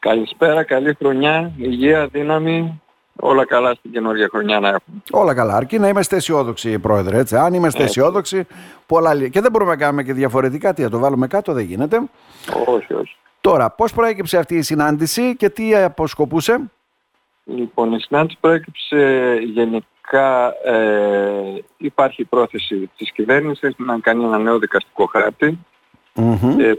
Καλησπέρα, καλή χρονιά, υγεία, δύναμη, όλα καλά στην καινούργια χρονιά να έχουμε. Όλα καλά, αρκεί να είμαστε αισιόδοξοι, Πρόεδρε. Έτσι. Αν είμαστε Έτσι. αισιόδοξοι, πολλά... και δεν μπορούμε να κάνουμε και διαφορετικά. Τι, να το βάλουμε κάτω, δεν γίνεται. Όχι, όχι. Τώρα, πώς προέκυψε αυτή η συνάντηση και τι αποσκοπούσε; Λοιπόν, η συνάντηση προέκυψε γενικά, ε, υπάρχει πρόθεση της κυβέρνησης να κάνει ένα νέο δικαστικό χάρτη. Μμμ. Ε,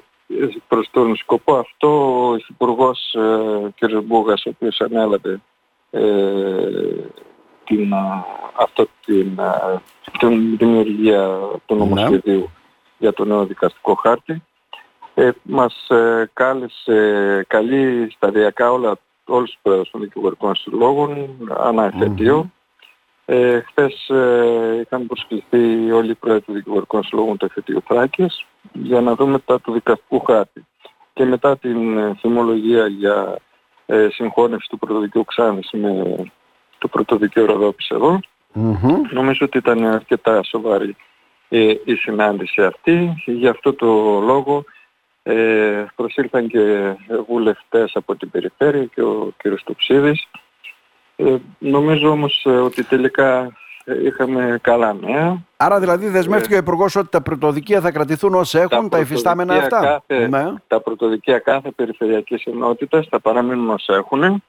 προς τον σκοπό αυτό ο Υφυπουργός ε, κ. Μπούγας, ο οποίος ανέλαβε ε, την, α, αυτό, την, α, την δημιουργία του Ναι. νομοσχεδίου για το νέο δικαστικό χάρτη, ε, μας ε, κάλεσε, καλεί σταδιακά όλα, όλους τους πρόεδρους των δικηγορικών συλλόγων, ανά εφετείο. Ε, χθες ε, είχαν προσκληθεί όλοι οι πρόεδροι των δικηγορικών συλλόγων του εφετείου Θράκης για να δούμε τα του δικαστικού χάρτη. Και μετά την ε, θυμολογία για ε, συγχώνευση του πρωτοδικαίου Ξάνης με το πρωτοδικαίο Ροδόπης εδώ, Μμμ. Νομίζω ότι ήταν αρκετά σοβαρή ε, η συνάντηση αυτή. Γι' αυτό το λόγο ε, προσήλθαν και βουλευτές από την περιφέρεια και ο κ. Στοψίδης. Ε, νομίζω όμως ε, ότι τελικά ε, είχαμε καλά νέα. Άρα δηλαδή δεσμεύτηκε ο Υπουργός ότι τα πρωτοδικεία θα κρατηθούν όσοι έχουν, τα, υφιστάμενα πρωτοδικεία αυτά. Κάθε, Ναι. Τα πρωτοδικεία κάθε περιφερειακής ενότητας θα παραμείνουν όσα έχουν.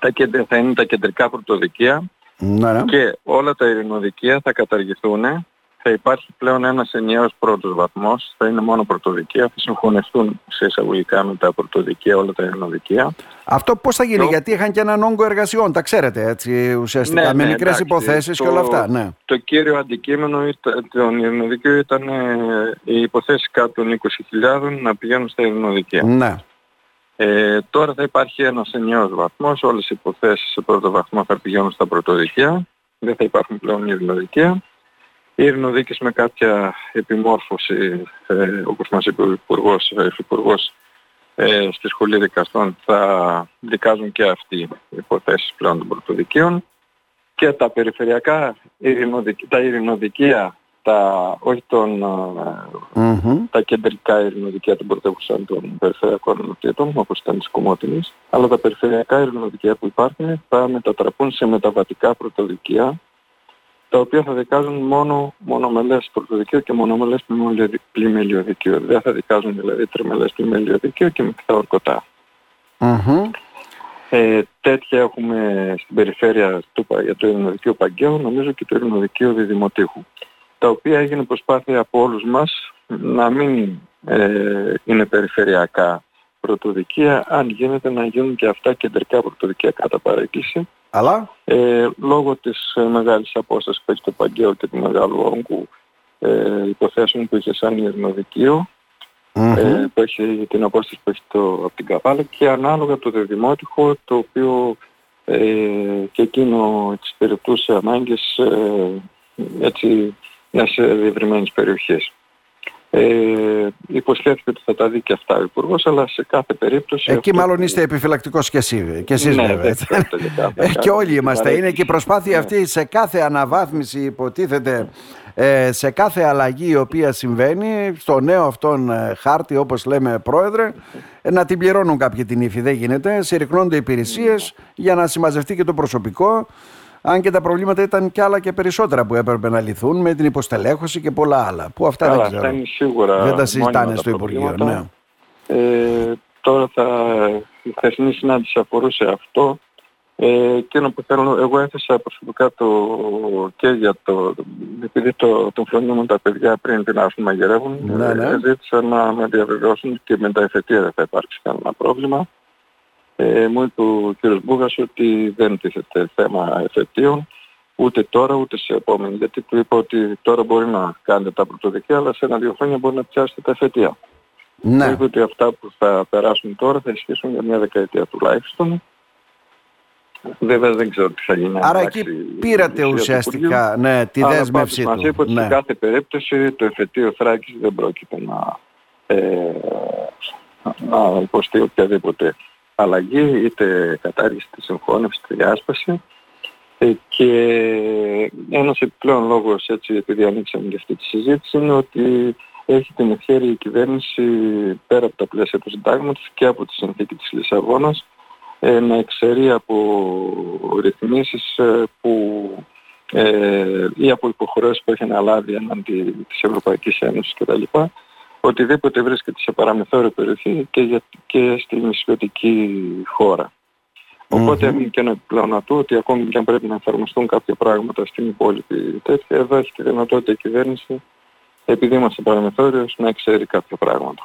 Τα, κεντρ- θα είναι τα κεντρικά πρωτοδικεία. Ναι, ναι. Και όλα τα ειρηνοδικεία θα καταργηθούν. Θα υπάρχει πλέον ένας ενιαίος πρώτος βαθμός. Θα είναι μόνο πρωτοδικεία. Θα συγχωνευτούν σε εισαγωγικά με τα πρωτοδικεία όλα τα ειρηνοδικεία. Αυτό πώς θα γίνει, Το- γιατί είχαν και έναν όγκο εργασιών, τα ξέρετε έτσι ουσιαστικά, Ναι, με ναι, μικρές εντάξει, υποθέσεις και το- όλα αυτά. Ναι. Το κύριο αντικείμενο ήταν- των ειρηνοδικείων ήταν ε, οι υποθέσεις κάτω των 20.000 να πηγαίνουν στα ειρηνοδικεία. ναι. Ε, τώρα θα υπάρχει ένας ενιαίος βαθμός. Όλες οι υποθέσεις σε πρώτο βαθμό θα πηγαίνουν στα πρωτοδικεία. Δεν θα υπάρχουν πλέον ειρηνοδικεία. Οι ειρηνοδίκες με κάποια επιμόρφωση, ε, όπως μας είπε ο Υπουργός, ε, Υφυπουργός, ε, στη Σχολή Δικαστών θα δικάζουν και αυτοί οι υποθέσεις πλέον των πρωτοδικείων. Και τα περιφερειακά ειρηνοδικ- τα ειρηνοδικεία, τα, όχι των ε, Μμμ. τα κεντρικά ειρηνοδικεία των πρωτεύουσαν των περιφερειακών ενωτήτων, όπως ήταν της Κομότινης, αλλά τα περιφερειακά ειρηνοδικεία που υπάρχουν θα μετατραπούν σε μεταβατικά πρωτοδικεία, τα οποία θα δικάζουν μόνο μονομελές πρωτοδικείο και μονομελές πλημελιο- πλημελιωδικείο. Δεν θα δικάζουν δηλαδή τριμελές πλημελιωδικείο και μεικτά ορκωτά. Μμμ. Ε, τέτοια έχουμε στην περιφέρεια του, Πα- για το Ειρηνοδικείο Παγκαίου, νομίζω και το Ειρηνοδικείο Διδημοτήχου, τα οποία έγινε προσπάθεια από όλους μας να μην ε, είναι περιφερειακά πρωτοδικεία, αν γίνεται να γίνουν και αυτά κεντρικά πρωτοδικεία κατά παρέκκληση. Αλλά, Ε, λόγω της ε, μεγάλης απόστασης που έχει το Παγκαίο και του μεγάλου όγκου ε, υποθέσεων που είχε σαν Ειρηνοδικείο, Μμμ. ε, που έχει την απόσταση που έχει το, από την Καβάλα και ανάλογα το δεδημότυχο το οποίο ε, και εκείνο εξυπηρετούσε ανάγκες ε, έτσι μιας ε, διευρυμένης περιοχής. Ε, υποσχέθηκε ότι θα τα δει και αυτά ο Υπουργός, αλλά σε κάθε περίπτωση... εκεί αυτό μάλλον που- είστε επιφυλακτικός κι εσύ, κι εσείς Ναι, βέβαια. δεν έτσι. πρόκειται για κάθε- Ε, και κάθε όλοι είμαστε. Είναι και η προσπάθεια Ναι. αυτή σε κάθε αναβάθμιση υποτίθεται, ε, σε κάθε αλλαγή η οποία συμβαίνει, στο νέο αυτόν ε, χάρτη όπως λέμε πρόεδρε, ε, να την πληρώνουν κάποιοι την ύφη. Δεν γίνεται. Συρρυκνώνται υπηρεσίες για να συμμαζευτεί και το προσωπικό. Αν και τα προβλήματα ήταν κι άλλα και περισσότερα που έπρεπε να λυθούν με την υποστελέχωση και πολλά άλλα. Που αυτά Καλά, δεν αυτά ξέρω. είναι σίγουρα Δεν τα μόνιμα συζητάνε τα στο Υπουργείο. προβλήματα. Ναι. Ε, τώρα θα, η χθεσινή συνάντηση αφορούσε αυτό. Ε, εκείνο που θέλω, εγώ έθεσα προσωπικά το, και για το, επειδή το, το φρονίμουν τα παιδιά πριν την άρθρο μαγειρεύουν, Ναι, ναι. ε, ζήτησα να με διαβεβαιώσουν και με τα εφετεία δεν θα υπάρξει κανένα πρόβλημα. Ε, μου είπε ο κ. Μπούγας ότι δεν τίθεται θέμα εφετείων ούτε τώρα ούτε σε επόμενη. Γιατί του είπα ότι τώρα μπορεί να κάνετε τα πρωτοδικεία, αλλά σε ένα-δύο χρόνια μπορεί να πιάσετε τα εφετεία. Ναι. Είπε ότι αυτά που θα περάσουν τώρα θα ισχύσουν για μια δεκαετία τουλάχιστον. Βέβαια δεν ξέρω τι θα γίνει. αν Άρα αλλάξει εκεί η πήρατε ουσία του ουσιαστικά ναι, τη Αλλά δέσμευσή πάντως του. Μας είπε ότι ναι. σε κάθε περίπτωση το εφετείο Θράκης δεν πρόκειται να, ε, να υποστεί οποιαδήποτε αλλαγή, είτε κατάργηση της συγχώνευσης, είτε διάσπαση. Ε, και ένας επιπλέον λόγος, έτσι, επειδή ανοίξαμε για αυτή τη συζήτηση, είναι ότι έχει την ευχαίρεια η κυβέρνηση πέρα από τα πλαίσια του συντάγματος και από τη συνθήκη της Λισαβόνας ε, να εξαιρεί από ρυθμίσεις ε, που ε, ή από υποχρεώσεις που έχει αναλάβει έναντι της Ευρωπαϊκής Ένωσης κτλ. Οτιδήποτε βρίσκεται σε παραμεθόριο περιοχή και, για, και στη νησιωτική χώρα. Οπότε έμεινε και ένα επιπλέον ατού ότι ακόμη και αν πρέπει να εφαρμοστούν κάποια πράγματα στην υπόλοιπη τέτοια, εδώ έχει τη δυνατότητα η κυβέρνηση, επειδή είμαστε παραμεθόριος, να ξέρει κάποια πράγματα.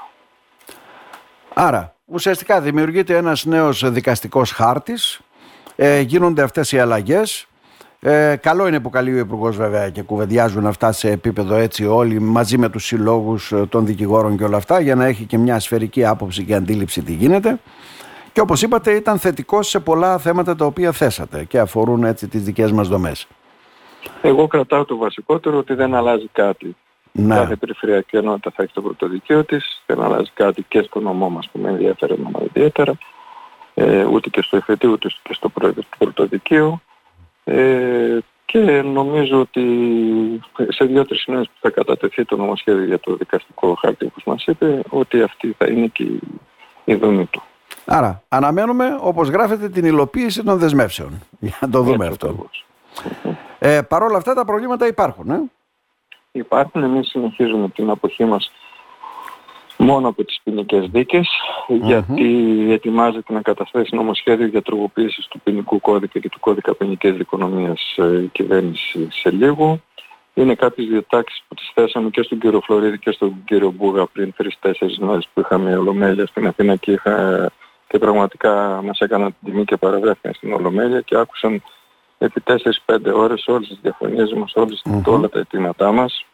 Άρα, ουσιαστικά δημιουργείται ένας νέος δικαστικός χάρτης, ε, γίνονται αυτές οι αλλαγές, ε, καλό είναι που καλεί ο Υπουργός βέβαια και κουβεντιάζουν αυτά σε επίπεδο έτσι όλοι μαζί με τους συλλόγους ε, των δικηγόρων και όλα αυτά για να έχει και μια σφαιρική άποψη και αντίληψη τι γίνεται. Και όπως είπατε ήταν θετικό σε πολλά θέματα τα οποία θέσατε και αφορούν έτσι τις δικές μας δομές. Εγώ κρατάω το βασικότερο ότι δεν αλλάζει κάτι. Ναι. Κάθε περιφερειακή ενότητα θα έχει το πρωτοδικείο της, δεν αλλάζει κάτι και στο νομό μας που με ενδιαφέρει ιδιαίτερα, ε, ούτε και στο εφετείο ούτε και στο πρωτοδικείο. Ε, και νομίζω ότι σε δύο-τρεις σημείες που θα κατατεθεί το νομοσχέδιο για το δικαστικό χάρτη όπως μας είπε, ότι αυτή θα είναι και η δομή του. Άρα, αναμένουμε, όπως γράφεται, την υλοποίηση των δεσμεύσεων. Για να το δούμε αυτό. Ε, Παρ' όλα αυτά τα προβλήματα υπάρχουν, ε; Υπάρχουν. Εμείς συνεχίζουμε την αποχή μας μόνο από τις ποινικές γιατί ετοιμάζεται να καταθέσει νομοσχέδιο για τροποποίησης του ποινικού κώδικα και του κώδικα ποινικής δικονομίας ε, η κυβέρνηση σε λίγο. Είναι κάποιες διατάξεις που τις θέσαμε και στον κύριο Φλωρίδη και στον κύριο Μπούγα πριν 3-4 μέρες που είχαμε ολομέλεια στην Αθήνα και, είχα, και πραγματικά μας έκαναν τιμή και παραβρέθηκαν στην ολομέλεια και άκουσαν επί 4-5 ώρες όλες τις διαφωνίες μας, όλες, όλα τα αιτήματά μας.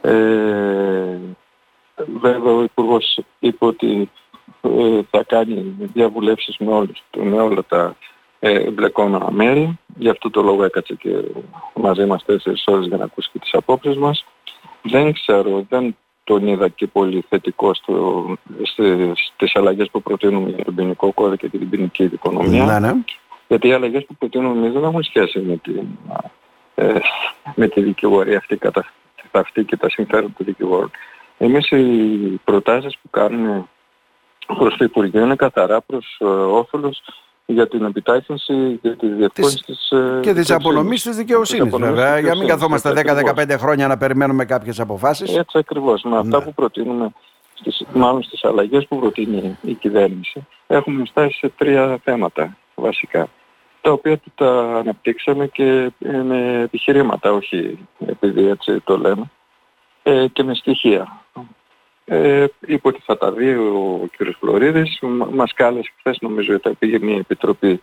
Ε, Βέβαια ο Υπουργός είπε ότι ε, θα κάνει διαβουλεύσεις με, όλους, με όλα τα ε, εμπλεκόμενα μέρη. Γι' αυτό το λόγο έκατσε και μαζί μας τέσσερις ώρες για να ακούσει και τις απόψεις μας. Δεν ξέρω, δεν τον είδα και πολύ θετικό στο, στις αλλαγές που προτείνουμε για τον ποινικό κώδικα και την ποινική δικονομία. Ναι, ναι. Γιατί οι αλλαγές που προτείνουμε εμείς δεν έχουν σχέση με, την, ε, με τη δικηγορία αυτή, κατά, αυτή και τα συμφέροντα του δικηγόρου. Εμείς οι προτάσεις που κάνουμε προς το Υπουργείο είναι καθαρά προς ε, όφελος για την επιτάχυνση και τη διευκόλυνση της... Ε, και της απονομής της δικαιοσύνης βέβαια, για να μην καθόμαστε 10-15 χρόνια να περιμένουμε κάποιες αποφάσεις. Έτσι ακριβώς, με αυτά ναι. που προτείνουμε, στις, μάλλον στις αλλαγές που προτείνει η κυβέρνηση, έχουμε στάσει σε τρία θέματα βασικά τα οποία τα αναπτύξαμε και με επιχειρήματα, όχι επειδή έτσι το λέμε, ε, και με στοιχεία. Ε, είπε ότι θα τα δει ο κ. Φλωρίδης. Μας κάλεσε χθες νομίζω ότι πήγε μια επιτροπή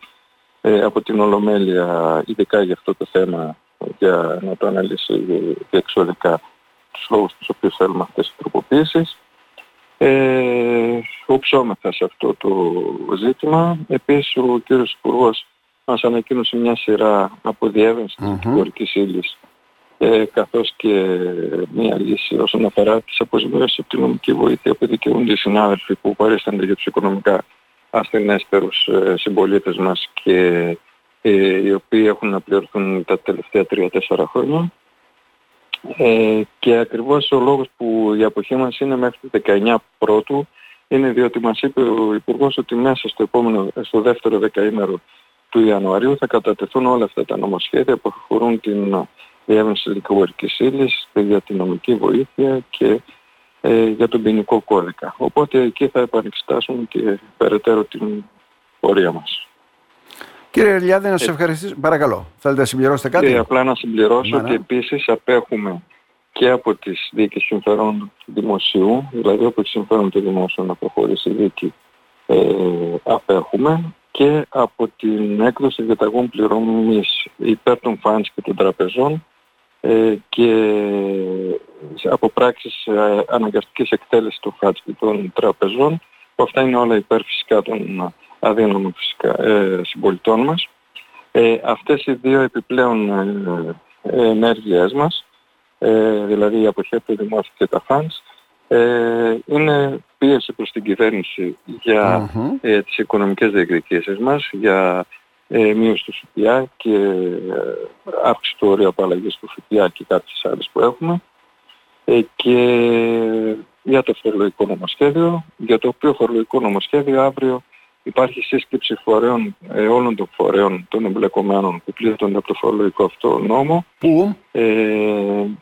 ε, από την Ολομέλεια ειδικά για αυτό το θέμα για να το αναλύσει διεξοδικά τους λόγους τους οποίους θέλουμε αυτές τις τροποποίησεις. Ε, οψόμεθα σε αυτό το ζήτημα. Επίσης ο κ. Υπουργός μας ανακοίνωσε μια σειρά από διεύρυνση mm-hmm. της ύλης ε, καθώς και μια λύση όσον αφορά τις αποζημιώσεις από την νομική βοήθεια που δικαιούνται οι συνάδελφοι που παρίστανται για τους οικονομικά ασθενέστερους ε, συμπολίτες μας και ε, οι οποίοι έχουν να πληρωθούν τα τελευταία 3-4 χρόνια. Ε, και ακριβώς ο λόγος που η αποχή μας είναι μέχρι το 19 πρώτου είναι διότι μας είπε ο Υπουργός ότι μέσα στο, επόμενο, στο δεύτερο δεκαήμερο του Ιανουαρίου θα κατατεθούν όλα αυτά τα νομοσχέδια που αφορούν την διεύρυνση δικηγορικής ύλης, για την νομική βοήθεια και ε, για τον ποινικό κώδικα. Οπότε εκεί θα επανεξετάσουμε και περαιτέρω την πορεία μας. Κύριε Ελιάδη, να σας ε, ευχαριστήσω. Παρακαλώ, θέλετε να συμπληρώσετε κάτι; Και απλά να συμπληρώσω ναι, ναι. ότι επίσης απέχουμε και από τις δίκες συμφερόντων του δημοσίου, δηλαδή από τις συμφέρον του δημόσιου να προχωρήσει η δίκη, ε, απέχουμε και από την έκδοση διαταγών πληρωμής υπέρ των φάνης και των τραπεζών ε, και από πράξεις ε, αναγκαστικής εκτέλεσης του χάτσι των τραπεζών που αυτά είναι όλα υπέρ φυσικά των αδύναμων φυσικά, ε, συμπολιτών μας. Ε, αυτές οι δύο επιπλέον ε, ενέργειές μας, ε, δηλαδή η αποχή από το δημόσιο και τα φαντς, ε, είναι πίεση προς την κυβέρνηση για mm-hmm. τις οικονομικές διεκδικήσεις μας, για ε, μείωση του ΦΠΑ και ε, αύξηση του ωρίου απαλλαγής του ΦΠΑ και κάποιες άλλες που έχουμε. Ε, και για το φορολογικό νομοσχέδιο, για το οποίο φορολογικό νομοσχέδιο αύριο υπάρχει σύσκεψη φορέων, ε, όλων των φορέων των εμπλεκομένων που πλήττονται από το φορολογικό αυτό νόμο Πού; ε,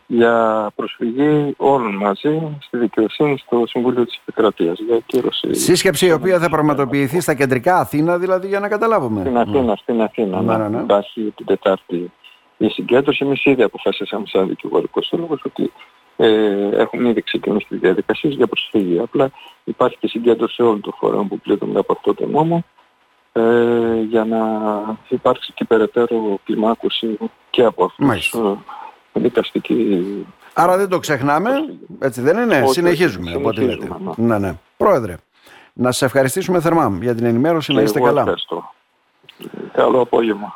για προσφυγή όλων μαζί στη δικαιοσύνη στο Συμβούλιο της Επικρατείας για κύρωση. Σύσκεψη η οποία θα πραγματοποιηθεί στα κεντρικά Αθήνα δηλαδή για να καταλάβουμε. Στην Αθήνα, στην Αθήνα. Ναι, να ναι, ναι. Υπάρχει την Τετάρτη η συγκέντρωση. Εμείς ήδη αποφασίσαμε σαν δικηγορικό σύλλογος ότι ε, έχουμε ήδη ξεκινήσει τις διαδικασίες για προσφυγή. Απλά υπάρχει και συγκέντρωση όλων των φορέων που πλήττονται από αυτό το νόμο ε, για να υπάρξει και περαιτέρω κλιμάκωση και από αυτούς Μάλιστα. ε, δικαστική Άρα δεν το ξεχνάμε, έτσι δεν είναι, Όχι, συνεχίζουμε όχι, από ό,τι λέτε. συνεχίζουμε, Ναι, ναι. Πρόεδρε, να σας ευχαριστήσουμε θερμά για την ενημέρωση, να Και είστε εγώ καλά. ευχαριστώ. Καλό απόγευμα.